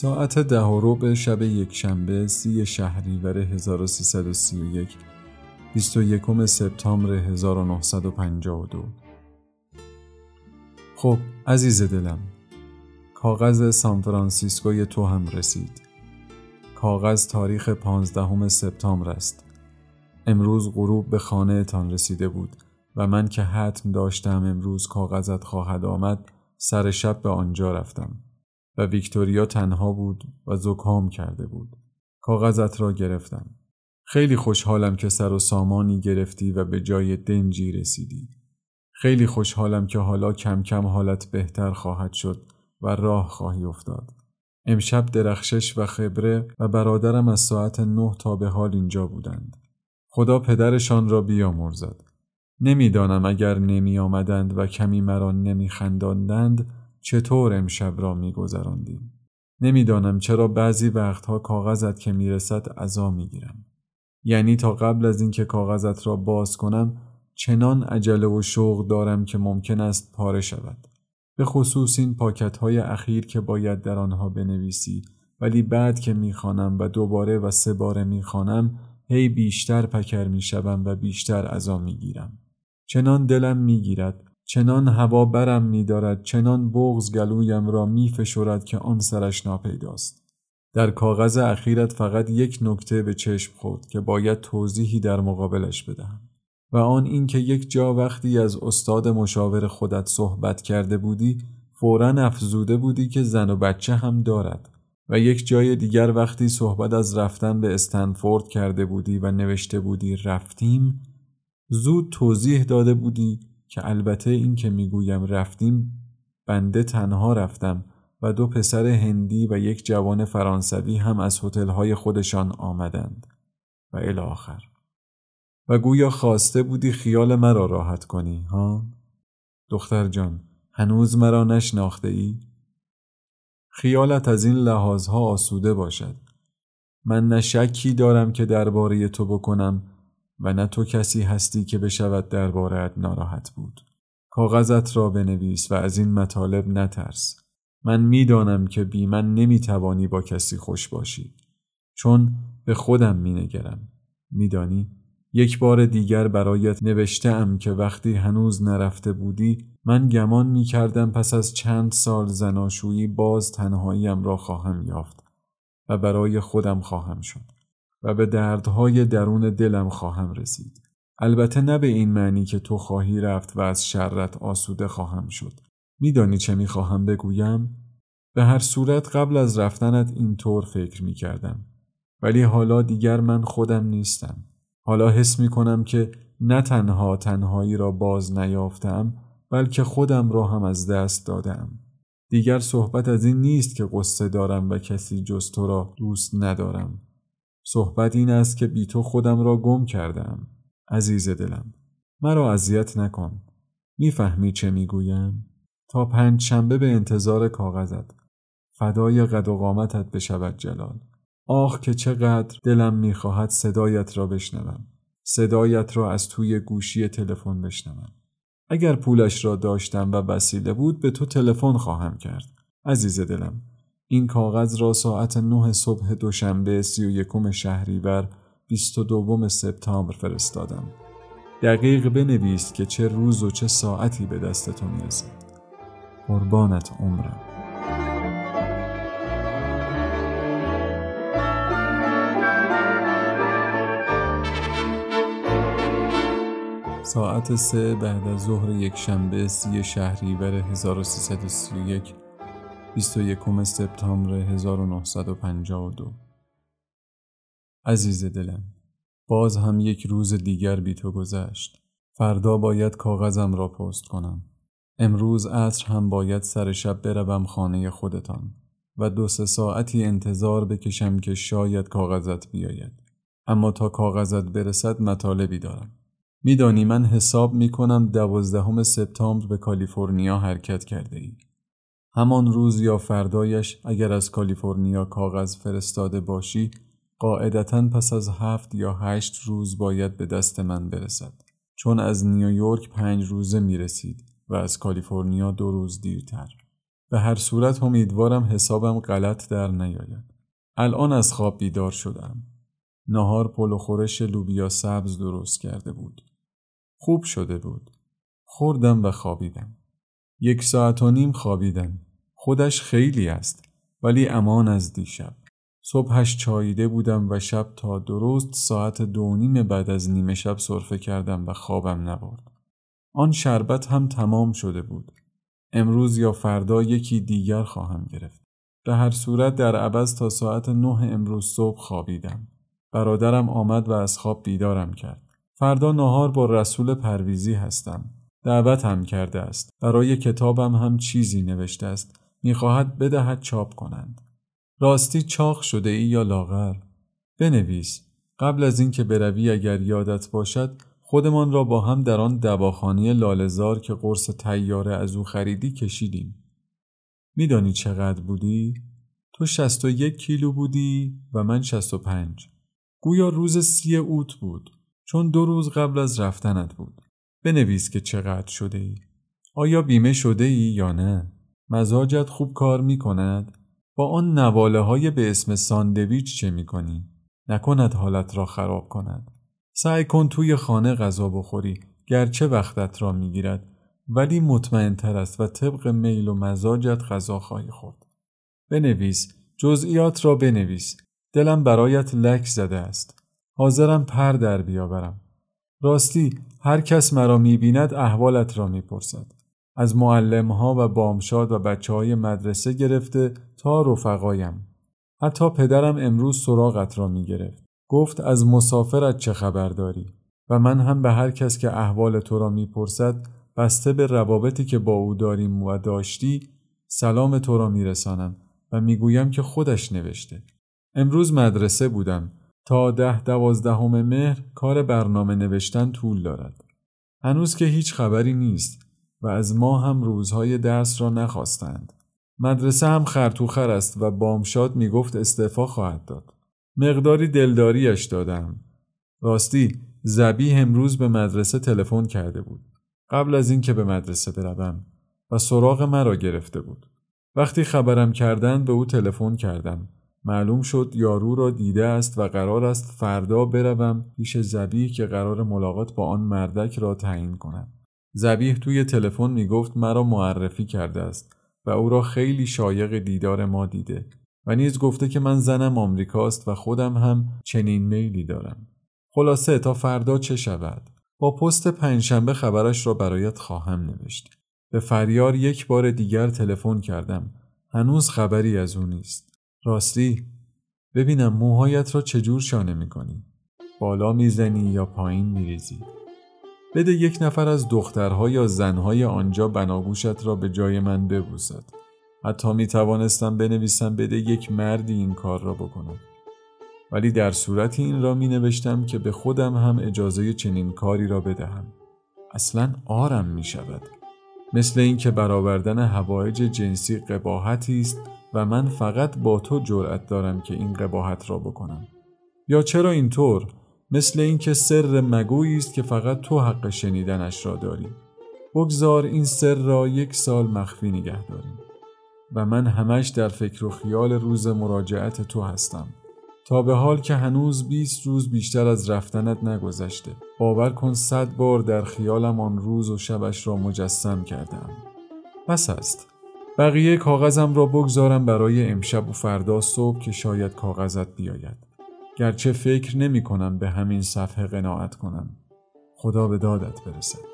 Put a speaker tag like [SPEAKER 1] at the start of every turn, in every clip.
[SPEAKER 1] ساعت ده و ربع شب یک شنبه سی شهریور 1331 21 سپتامبر 1952 خب عزیز دلم کاغذ سانفرانسیسکوی تو هم رسید. کاغذ تاریخ پانزدهم سپتامبر است. امروز غروب به خانه تان رسیده بود و من که حتم داشتم امروز کاغذت خواهد آمد سر شب به آنجا رفتم و ویکتوریا تنها بود و زکام کرده بود. کاغذت را گرفتم. خیلی خوشحالم که سر و سامانی گرفتی و به جای دنجی رسیدی. خیلی خوشحالم که حالا کم کم حالت بهتر خواهد شد و راه خواهی افتاد. امشب درخشش و خبره و برادرم از ساعت نه تا به حال اینجا بودند. خدا پدرشان را بیامرزد. نمی‌دانم اگر نمی آمدند و کمی مرا نمی خنداندند چطور امشب را می گذراندیم. نمی‌دانم چرا بعضی وقتها کاغذت که می‌رسد عذا می‌گیرم. یعنی تا قبل از اینکه کاغذت را باز کنم چنان عجله و شوق دارم که ممکن است پاره شود. به خصوص این پاکت های اخیر که باید در آنها بنویسی ولی بعد که می‌خوانم و دوباره و سه باره می‌خوانم هی بیشتر پکر می‌شوم و بیشتر عذا می‌گیرم چنان دلم می‌گیرد چنان هوا برم میدارد چنان بغز گلویم را میفشرد که آن سرش ناپیداست. در کاغذ اخیرت فقط یک نکته به چشم خورد که باید توضیحی در مقابلش بدهم. و آن اینکه یک جا وقتی از استاد مشاور خودت صحبت کرده بودی فورا افزوده بودی که زن و بچه هم دارد. و یک جای دیگر وقتی صحبت از رفتن به استنفورد کرده بودی و نوشته بودی رفتیم زود توضیح داده بودی که البته این که می‌گویم رفتیم بنده تنها رفتم و دو پسر هندی و یک جوان فرانسوی هم از هتل‌های خودشان آمدند و الی آخر و گویا خواسته بودی خیال مرا راحت کنی ها؟ دختر جان هنوز مرا نشناخته ای؟ خیالت از این لحاظها آسوده باشد من نه شکی دارم که درباره تو بکنم و نه تو کسی هستی که بشود دربارهت ناراحت بود. کاغذت را بنویس و از این مطالب نترس. من می‌دانم که بی من نمی‌توانی با کسی خوش باشی. چون به خودم مینگرم. میدانی؟ یک بار دیگر برایت نوشته که وقتی هنوز نرفته بودی من گمان می کردم پس از چند سال زناشویی باز تنهاییم را خواهم یافت و برای خودم خواهم شد. و به دردهای درون دلم خواهم رسید. البته نه به این معنی که تو خواهی رفت و از شرت آسوده خواهم شد. میدانی چه می‌خواهم بگویم؟ به هر صورت قبل از رفتنت اینطور فکر می کردم. ولی حالا دیگر من خودم نیستم. حالا حس می کنم که نه تنها تنهایی را باز نیافتم بلکه خودم را هم از دست دادم. دیگر صحبت از این نیست که قصه دارم و کسی جز تو را دوست ندارم. صحبت این است که بی تو خودم را گم کردم. عزیز دلم. مرا اذیت نکن. می‌فهمی چه می‌گویم؟ تا پنج شنبه به انتظار کاغذت. فدای قد و قامتت بشود جلال. آخ که چقدر دلم می‌خواهد صدایت را بشنوم صدایت را از توی گوشی تلفن بشنوم اگر پولش را داشتم و وسیله بود به تو تلفن خواهم کرد عزیز دلم این کاغذ را ساعت نه صبح دوشنبه سی و یکم شهریور بیست و دوم سپتامبر فرستادم. دقیق بنویس که چه روز و چه ساعتی به دست تو می‌رسد. قربانت عمرم. ساعت سه بعد از ظهر یک شنبه سی شهریور 1331 21 سپتامبر 1952 عزیز دلم باز هم یک روز دیگر بی تو گذشت. فردا باید کاغذم را پست کنم. امروز عصر هم باید سر شب بروم خانه خودتان و دو سه ساعتی انتظار بکشم که شاید کاغذت بیاید. اما تا کاغذت برسد مطالبی دارم. میدانی من حساب می کنم دوازدهم سپتامبر به کالیفرنیا حرکت کرده ای. همان روز یا فردایش اگر از کالیفرنیا کاغذ فرستاده باشی قاعدتا پس از هفت یا هشت روز باید به دست من برسد چون از نیویورک پنج روزه می رسید و از کالیفرنیا دو روز دیرتر. به هر صورت امیدوارم حسابم غلط در نیاید. الان از خواب بیدار شدم. نهار پل و خورش لوبیا سبز درست کرده بود. خوب شده بود. خوردم و خوابیدم. یک ساعت و نیم خوابیدم. خودش خیلی است ولی امان از دیشب. صبحش چاییده بودم و شب تا درست ساعت دو نیم بعد از نیمه شب صرفه کردم و خوابم نبرد. آن شربت هم تمام شده بود. امروز یا فردا یکی دیگر خواهم گرفت. به هر صورت در عوض تا ساعت نه امروز صبح خوابیدم. برادرم آمد و از خواب بیدارم کرد. فردا نهار با رسول پرویزی هستم. دعوت هم کرده است. برای کتابم هم چیزی نوشته است. می‌خواهد بدهد چاپ کنند. راستی چاق شده ای یا لاغر؟ بنویس. قبل از اینکه بروی اگر یادت باشد خودمان را با هم در آن دواخانه لالزار که قرص تیاره از او خریدی کشیدیم. میدانی چقدر بودی؟ تو شست و یک کیلو بودی و من شست و پنج. گویا روز سی اوت بود چون دو روز قبل از رفتنت بود. بنویس که چقدر شده ای. آیا بیمه شده ای یا نه؟ مزاجت خوب کار می کند؟ با آن نواله های به اسم ساندویچ چه می کنی؟ نکند حالت را خراب کند. سعی کن توی خانه غذا بخوری گرچه وقتت را می‌گیرد ولی مطمئن تر است و طبق میل و مزاجت غذا خواهی خورد. بنویس جزئیات را بنویس دلم برایت لک زده است. حاضرم پر در بیاورم. راستی هر کس مرا می‌بیند احوالت را می‌پرسد. از معلمها و بامشاد و بچه های مدرسه گرفته تا رفقایم. حتی پدرم امروز سراغت را می‌گرفت. گفت از مسافرت چه خبر داری و من هم به هر کس که احوال تو را می‌پرسد بسته به روابطی که با او داریم و داشتی سلام تو را میرسانم و می‌گویم که خودش نوشته امروز مدرسه بودم تا ده دوازدهم مهر کار برنامه نوشتن طول دارد هنوز که هیچ خبری نیست و از ما هم روزهای درس را نخواستند مدرسه هم خرتوخر است و بامشاد می‌گفت استعفا خواهد داد مقداری دلداریش دادم. راستی زبی امروز به مدرسه تلفن کرده بود. قبل از اینکه به مدرسه بروم و سراغ مرا گرفته بود. وقتی خبرم کردن به او تلفن کردم. معلوم شد یارو را دیده است و قرار است فردا بروم پیش زبیه که قرار ملاقات با آن مردک را تعیین کنم. زبیه توی تلفن می گفت مرا معرفی کرده است و او را خیلی شایق دیدار ما دیده و نیز گفته که من زنم آمریکاست و خودم هم چنین میلی دارم. خلاصه تا فردا چه شود؟ با پست پنجشنبه خبرش را برایت خواهم نوشت. به فریار یک بار دیگر تلفن کردم. هنوز خبری از او نیست. راستی ببینم موهایت را چجور شانه می‌کنی؟ بالا می‌زنی یا پایین میریزی؟ بده یک نفر از دخترها یا زنهای آنجا بناگوشت را به جای من ببوسد. حتی می توانستم بنویسم بده یک مردی این کار را بکنم. ولی در صورتی این را می نوشتم که به خودم هم اجازه چنین کاری را بدهم. اصلا آرم می شود. مثل اینکه برآوردن هوایج جنسی قباحتی است و من فقط با تو جرأت دارم که این قباحت را بکنم. یا چرا اینطور؟ مثل اینکه سر مگویی است که فقط تو حق شنیدنش را داری. بگذار این سر را یک سال مخفی نگه داریم. و من همش در فکر و خیال روز مراجعت تو هستم تا به حال که هنوز 20 روز بیشتر از رفتنت نگذشته. باور کن صد بار در خیالم آن روز و شبش را مجسم کردم. بس است. بقیه کاغذم را بگذارم برای امشب و فردا صبح که شاید کاغذت بیاید. گرچه فکر نمی کنم به همین صفحه قناعت کنم. خدا به دادت برسد.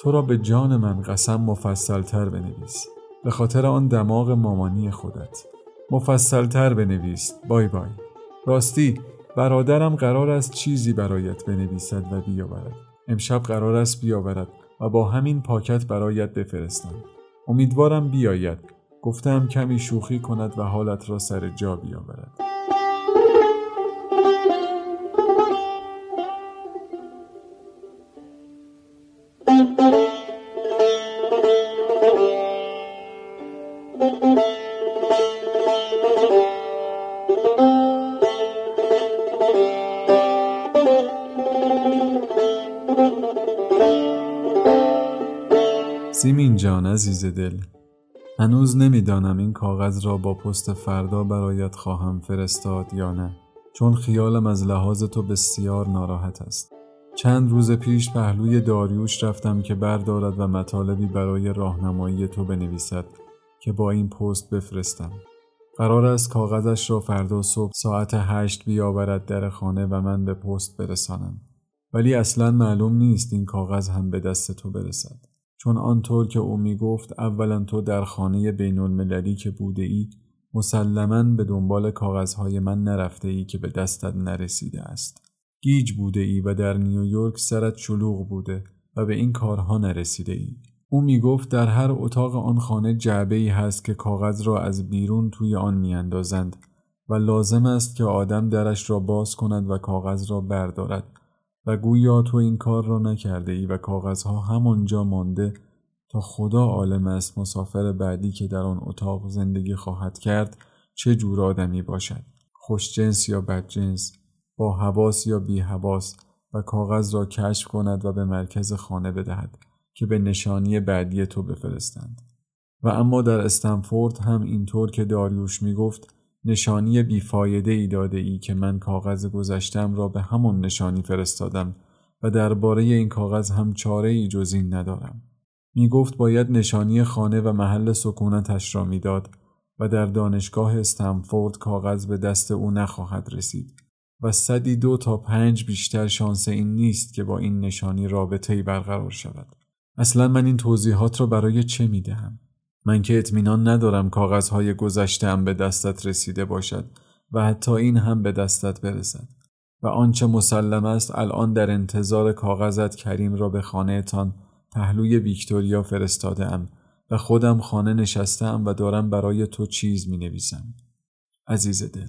[SPEAKER 1] تو را به جان من قسم مفصلتر بنویس. به خاطر آن دماغ مامانی خودت. مفصلتر بنویس. بای بای. راستی برادرم قرار است چیزی برایت بنویسد و بیاورد. امشب قرار است بیاورد و با همین پاکت برایت بفرستم. امیدوارم بیاید. گفتم کمی شوخی کند و حالت را سر جا بیاورد. جان عزیز دل. هنوز نمی‌دانم این کاغذ را با پست فردا برایت خواهم فرستاد یا نه. چون خیالم از لحاظ تو بسیار ناراحت است. چند روز پیش پهلوی داریوش رفتم که بردارد و مطالبی برای راهنمایی تو بنویسد که با این پست بفرستم. قرار است کاغذش را فردا صبح ساعت هشت بیاورد در خانه و من به پست برسانم. ولی اصلا معلوم نیست این کاغذ هم به دست تو برسد. چون آنطور که او می گفت اولا تو در خانه بین المللی که بوده ای مسلما به دنبال کاغذهای من نرفته ای که به دستت نرسیده است. گیج بوده ای و در نیویورک سرت شلوغ بوده و به این کارها نرسیده ای. او می گفت در هر اتاق آن خانه جعبه ای هست که کاغذ را از بیرون توی آن میاندازند و لازم است که آدم درش را باز کند و کاغذ را بردارد و گویا تو این کار را نکرده ای و کاغذها همانجا مانده تا خدا عالم است مسافر بعدی که در آن اتاق زندگی خواهد کرد چه جور آدمی باشد. خوشجنس یا بدجنس با حواس یا بی حواس و کاغذ را کشف کند و به مرکز خانه بدهد که به نشانی بعدی تو بفرستند. و اما در استنفورد هم اینطور که داریوش می گفت نشانی بیفایده ای داده ای که من کاغذ گذشتم را به همون نشانی فرستادم و درباره این کاغذ هم چاره ای جز این ندارم. می گفت باید نشانی خانه و محل سکونتش را می‌داد و در دانشگاه استنفورد کاغذ به دست او نخواهد رسید و صدی دو تا پنج بیشتر شانس این نیست که با این نشانی رابطه ای برقرار شود. اصلا من این توضیحات را برای چه می دهم؟ من که اطمینان ندارم کاغذهای گذشتم به دستت رسیده باشد و حتی این هم به دستت برسد و آنچه مسلم است الان در انتظار کاغذت کریم را به خانهتان پهلوی ویکتوریا فرستاده ام و خودم خانه نشستم و دارم برای تو چیز می نویسم. عزیز دل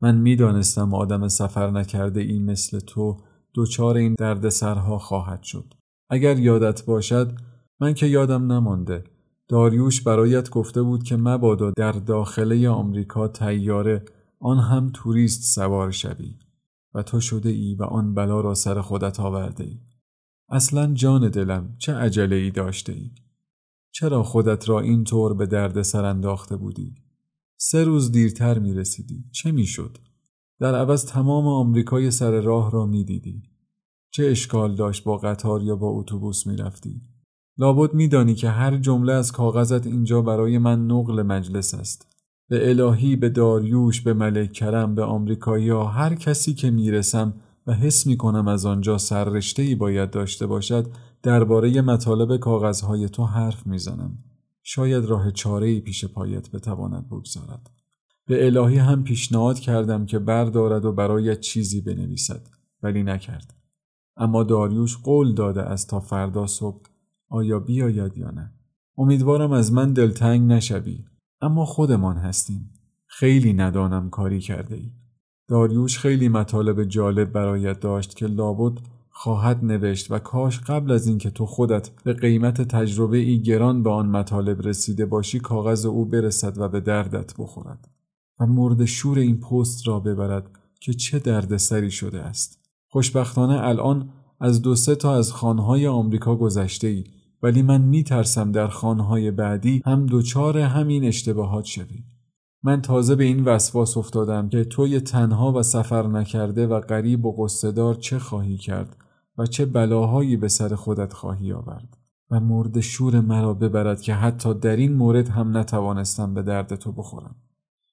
[SPEAKER 1] من می دانستم آدم سفر نکرده این مثل تو دوچار این دردسرها خواهد شد. اگر یادت باشد من که یادم نمانده داریوش برایت گفته بود که مبادا در داخله آمریکا تیاره آن هم توریست سوار شوی و تو شده ای و آن بلا را سر خودت آورده ای. اصلا جان دلم چه عجله ای داشته ای؟ چرا خودت را این طور به درد سر انداخته بودی؟ سه روز دیرتر می رسیدی. چه می شد؟ در عوض تمام آمریکای سر راه را می دیدی. چه اشکال داشت با قطار یا با اتوبوس می رفتی؟ لابد میدانی که هر جمله از کاغذت اینجا برای من نقل مجلس است. به الهی به داریوش به ملک کرم به آمریکایی ها هر کسی که می‌رسم و حس می کنم از آنجا سررشته ای باید داشته باشد درباره مطالب کاغذهای تو حرف می‌زنم. شاید راه چاره ای پیش پایت بتواند بگذارد. به الهی هم پیشنهاد کردم که بردارد و برایت چیزی بنویسد ولی نکرد. اما داریوش قول داده از تا فردا صبح آیا بیاید یا نه؟ امیدوارم از من دلتنگ نشوی. اما خودمان هستیم. خیلی ندانم کاری کرده ای. داریوش خیلی مطالب جالب برایت داشت که لابد خواهد نوشت و کاش قبل از اینکه تو خودت به قیمت تجربه ای گران به آن مطالب رسیده باشی کاغذ او برسد و به دردت بخورد و مورد شور این پست را ببرد که چه دردسری شده است. خوشبختانه الان از دو سه تا از خانهای آمریکا گذشته ای ولی من می ترسم در خانهای بعدی هم دوچار همین اشتباهات شوی. من تازه به این وسواس افتادم که توی تنها و سفر نکرده و غریب و قصدار چه خواهی کرد و چه بلاهایی به سر خودت خواهی آورد و مورد شور مرا ببرد که حتی در این مورد هم نتوانستم به درد تو بخورم.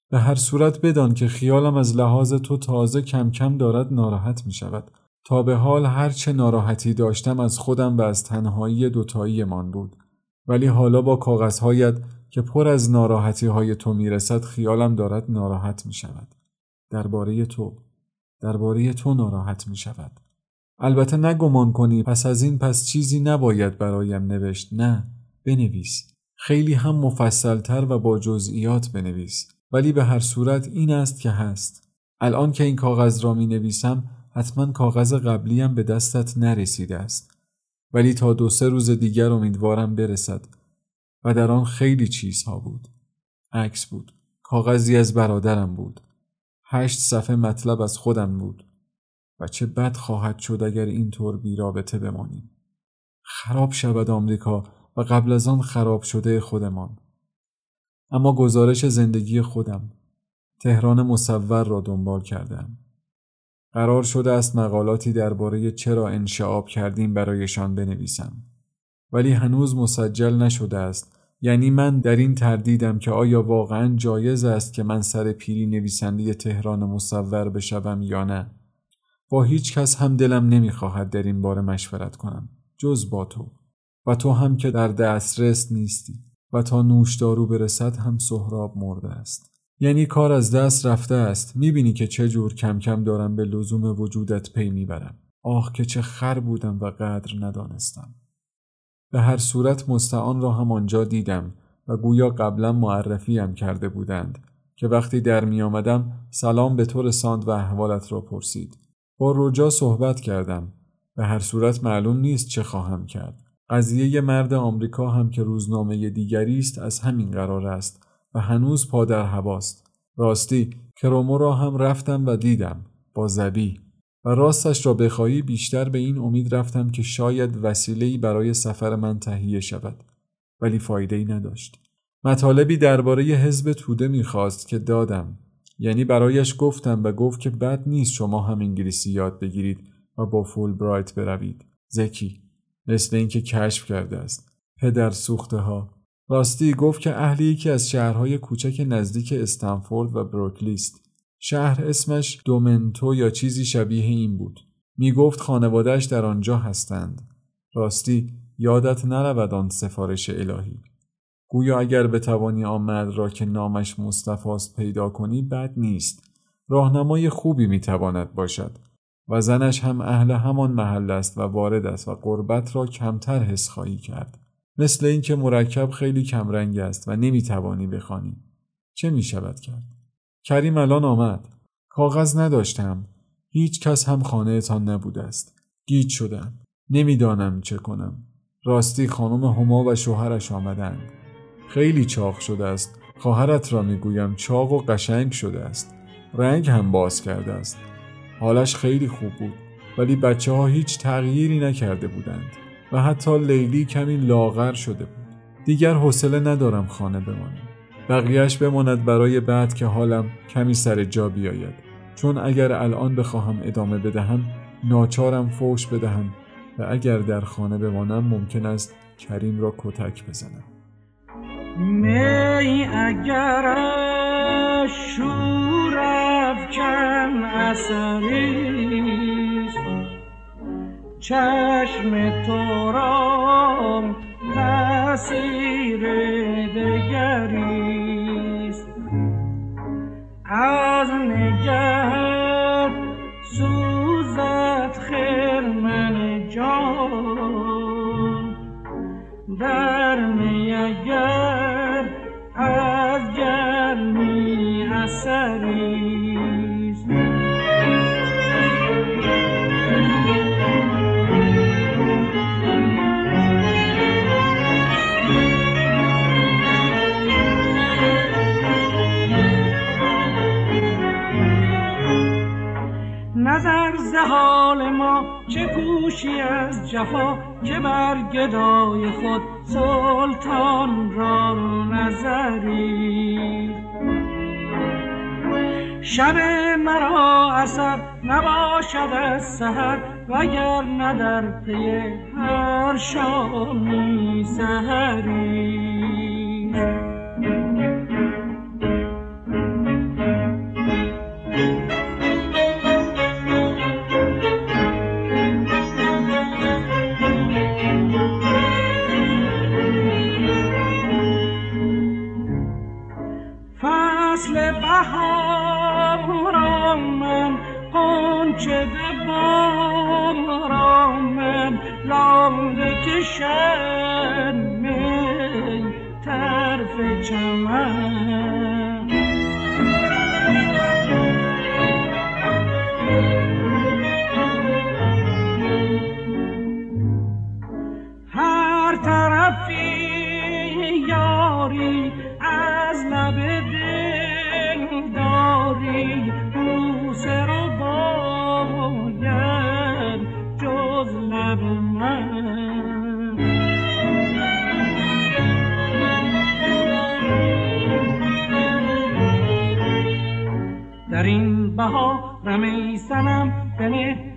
[SPEAKER 1] به هر صورت بدان که خیالم از لحاظ تو تازه کم کم دارد ناراحت می شود تا به حال هرچه ناراحتی داشتم از خودم و از تنهایی دوتایی من بود. ولی حالا با کاغذهایت که پر از ناراحتی های تو می‌رسد خیالم دارد ناراحت می شود. درباره تو درباره تو ناراحت می شود. البته نگمان کنی پس از این پس چیزی نباید برایم نوشت. نه بنویس. خیلی هم مفصلتر و با جزئیات بنویس. ولی به هر صورت این است که هست. الان که این کاغذ را می نویسم حتما کاغذ قبلیم به دستت نرسیده است. ولی تا دو سه روز دیگر امیدوارم برسد. و در آن خیلی چیزها بود. عکس بود. کاغذی از برادرم بود. هشت صفحه مطلب از خودم بود. و چه بد خواهد شد اگر اینطور بی رابطه بمانیم. خراب شود آمریکا و قبل از آن خراب شده خودمان. اما گزارش زندگی خودم. تهران مصور را دنبال کردم. قرار شده است مقالاتی درباره چرا انشعاب کردیم برایشان بنویسم. ولی هنوز مسجل نشده است. یعنی من در این تردیدم که آیا واقعا جایز است که من سر پیری نویسنده تهران مصور بشوم یا نه. با هیچ کس هم دلم نمی‌خواهد در این باره مشورت کنم جز با تو. و تو هم که در دسترس نیستی و تا نوشدارو برسد هم سهراب مرده است. یعنی کار از دست رفته است. می‌بینی که چه جور کم کم دارم به لزوم وجودت پی می‌برم. آه که چه خر بودم و قدر ندانستم. به هر صورت مستعان را هم آنجا دیدم و گویا قبلا معرفیم کرده بودند که وقتی در می آمدم سلام به تو رساند و احوالت را پرسید. با رجا صحبت کردم. به هر صورت معلوم نیست چه خواهم کرد. قضیه مرد آمریکا هم که روزنامه دیگری است از همین قرار است. و هنوز پا در هواست. راستی کرومو را هم رفتم و دیدم با زبی. و راستش را بخواهی بیشتر به این امید رفتم که شاید وسیله‌ای برای سفر من تهیه شود. ولی فایده ای نداشت. مطالبی درباره حزب توده می‌خواست که دادم. یعنی برایش گفتم و گفت که بد نیست شما هم انگلیسی یاد بگیرید و با فول برایت بروید. زکی مثل اینکه کشف کرده است. پدر سوخته ها راستی گفت که اهل یکی از شهرهای کوچک نزدیک استنفورد و بروکلی است. شهر اسمش دومنتو یا چیزی شبیه این بود. می گفت خانوادهش در آنجا هستند. راستی یادت نرود آن سفارش الهی. گویا اگر بتوانی آن مرد را که نامش مصطفاست پیدا کنی بد نیست. راهنمای خوبی می‌تواند باشد. و زنش هم اهل همان محل است و وارد است و قربت را کمتر حس خواهی کرد. مثل اینکه مرکب خیلی کمرنگ است و نمی‌توانی بخوانی. چه می شود کرد؟ کریم الان آمد. کاغذ نداشتم. هیچ کس هم خانه تان نبوده است. گیج شدم. نمی‌دانم چه کنم. راستی خانم هما و شوهرش آمدند. خیلی چاق شده است. خواهرت را می‌گویم چاق و قشنگ شده است. رنگ هم باز کرده است. حالش خیلی خوب بود. ولی بچه ها هیچ تغییری نکرده بودند. و حتی لیلی کمی لاغر شده بود. دیگر حوصله ندارم خانه بمانم بقیهش بماند برای بعد که حالم کمی سر جا بیاید. چون اگر الان بخواهم ادامه بدهم ناچارم فوش بدهم و اگر در خانه بمانم ممکن است کریم را کتک بزنم.
[SPEAKER 2] می اگر شور افکن اثریست چشم تو را تأثیر دگریست از نگهت حال ما چه کوشی از جفا که بر گدای خود سلطان را نظری. شب مرا اثر نباشد از سهر وگر نه در پی هر شامی سهری شده بامرامم لاله کشم من طرف چمن.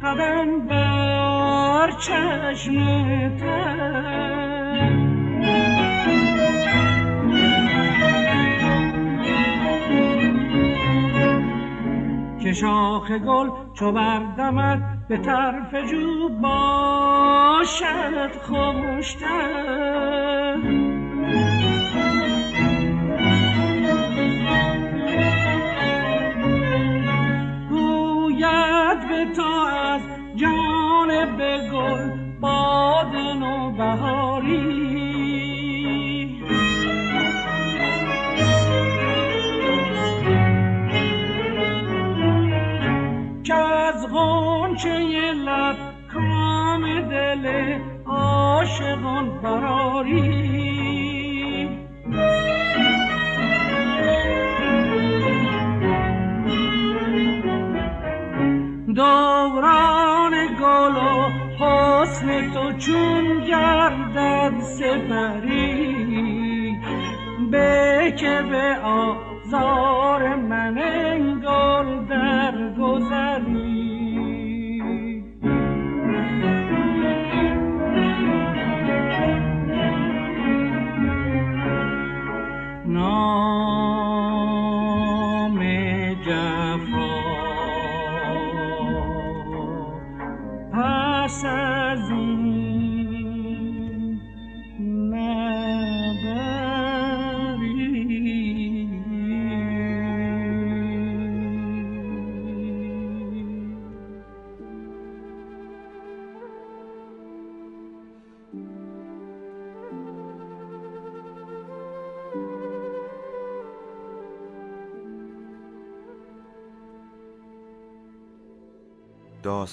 [SPEAKER 2] قدم بر چشم که شاخ گل چو بردمد به طرف جو باشد خوشتر بهاری که از غنچه لب کام دل عاشقان براری چون گردد سپری به که به آزار من انگل در گذری. نام پس از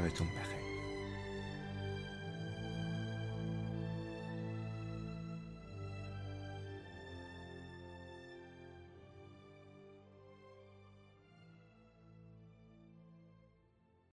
[SPEAKER 3] Evet Ummi.